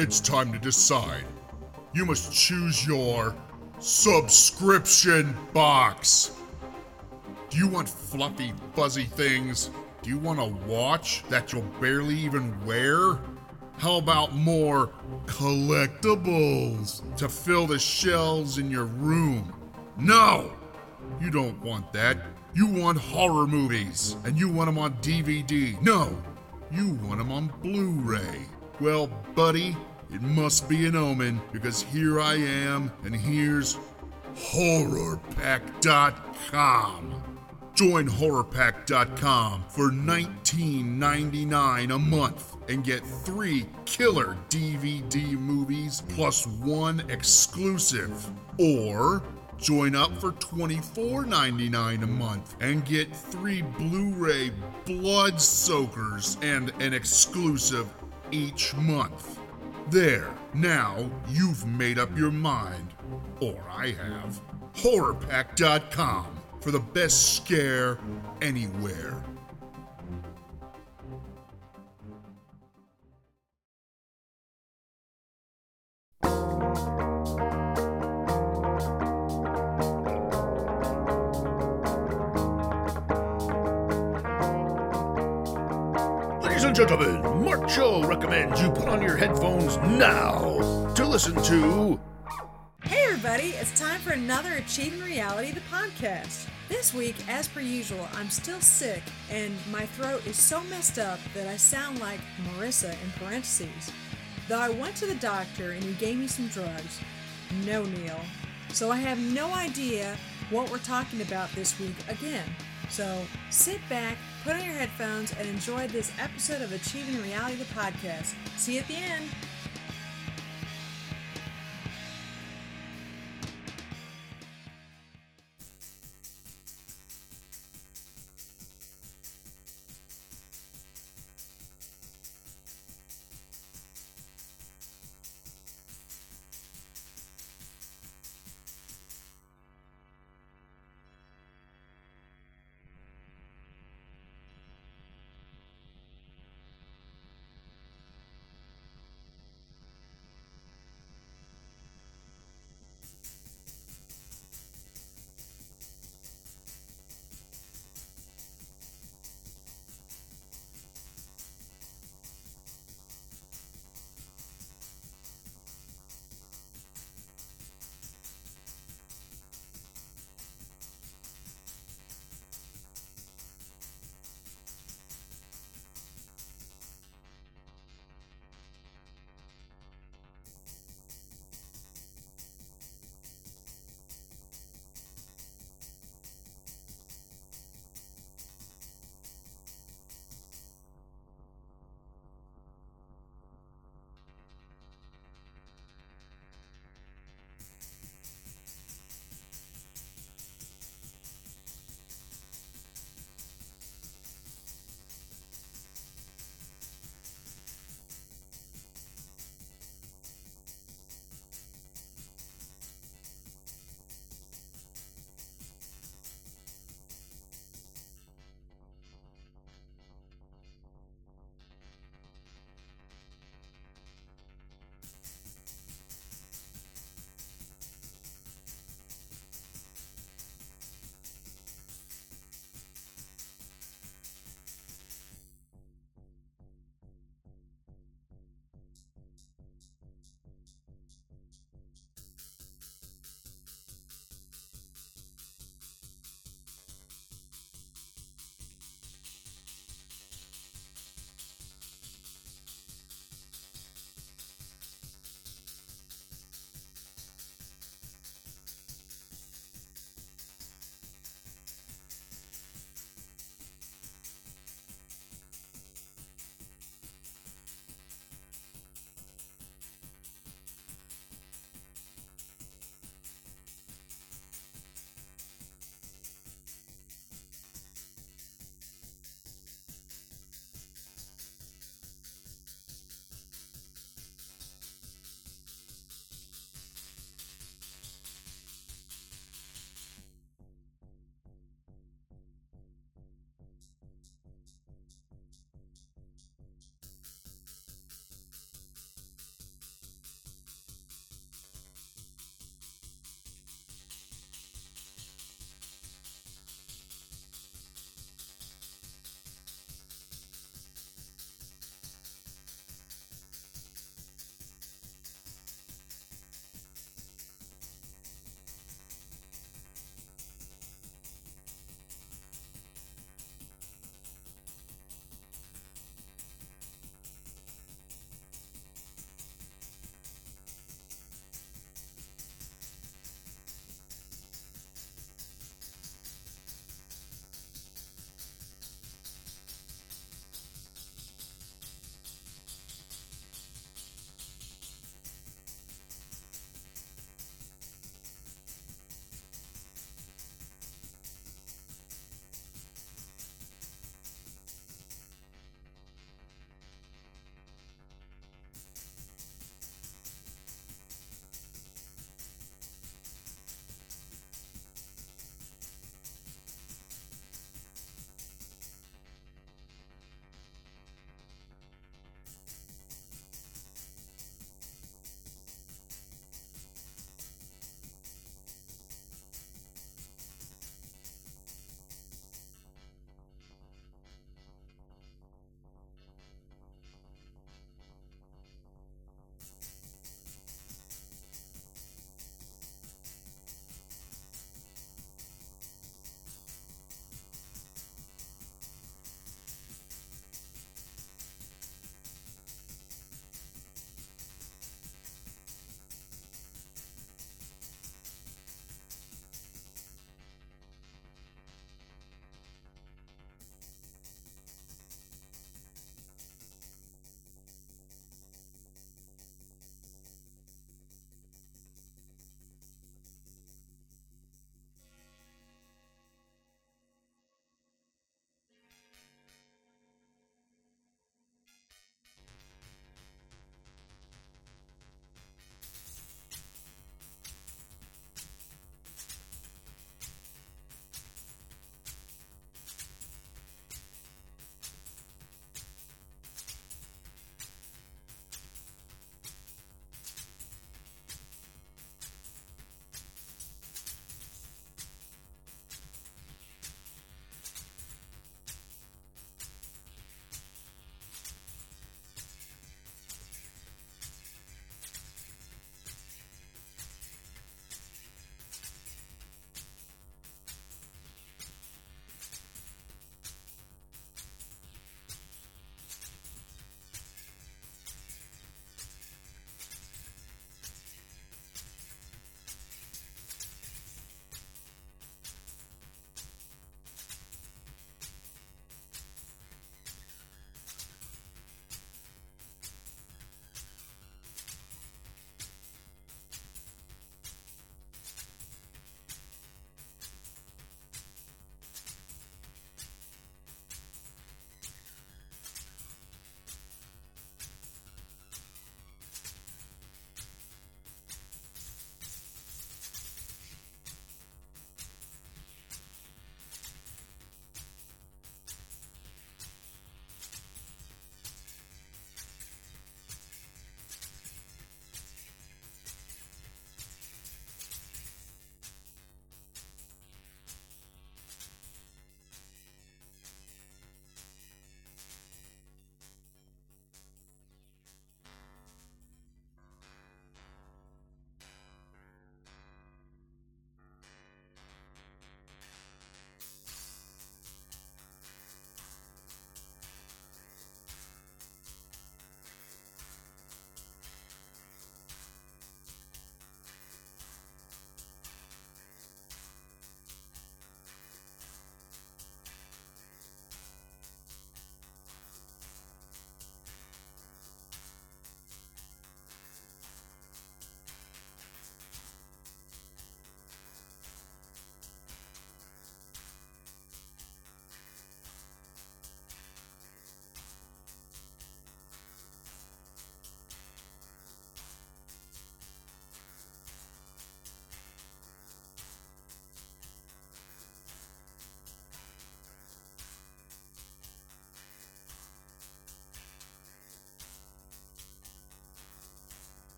it's time to decide. You must choose your subscription box. Do you want fluffy, fuzzy things? Do you want a watch that you'll barely even wear? How about more collectibles to fill the shelves in your room? No! You don't want that. You want horror movies, and you want them on DVD. No! You want them on Blu ray. Well, buddy, it must be an omen because here I am, and here's HorrorPack.com. Join HorrorPack.com for $19.99 a month and get three killer DVD movies plus one exclusive. Or join up for $24.99 a month and get three Blu ray blood soakers and an exclusive each month. There, now you've made up your mind. Or I have. HorrorPack.com for the best scare anywhere. Listen to Hey everybody, it's time for another Achieving Reality, the podcast. This week, as per usual, I'm still sick and my throat is so messed up that I sound like Marissa in parentheses. Though I went to the doctor and he gave me some drugs. No, Neil. So I have no idea what we're talking about this week again. So sit back, put on your headphones, and enjoy this episode of Achieving Reality, the podcast. See you at the end.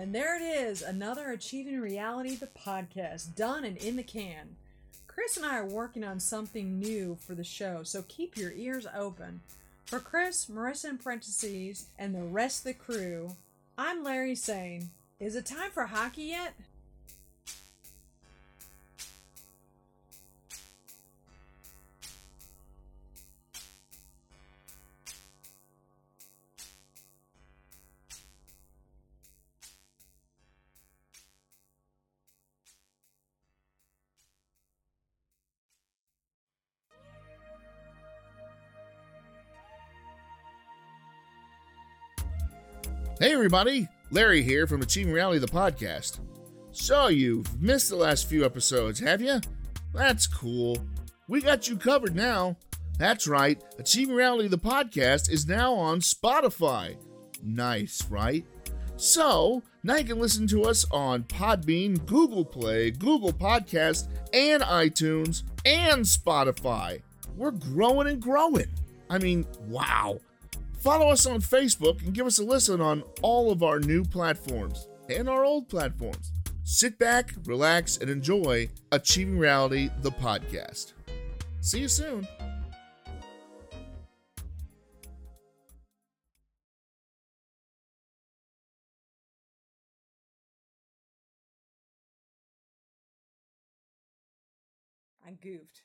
And there it is, another Achieving Reality, the podcast, done and in the can. Chris and I are working on something new for the show, so keep your ears open. For Chris, Marissa in parentheses, and the rest of the crew, I'm Larry saying, Is it time for hockey yet? Hey, everybody! Larry here from Achieving Reality, the podcast. So, you've missed the last few episodes, have you? That's cool. We got you covered now. That's right, Achieving Reality, the podcast is now on Spotify. Nice, right? So, now you can listen to us on Podbean, Google Play, Google Podcast, and iTunes, and Spotify. We're growing and growing. I mean, wow. Follow us on Facebook and give us a listen on all of our new platforms and our old platforms. Sit back, relax, and enjoy Achieving Reality, the podcast. See you soon. I goofed.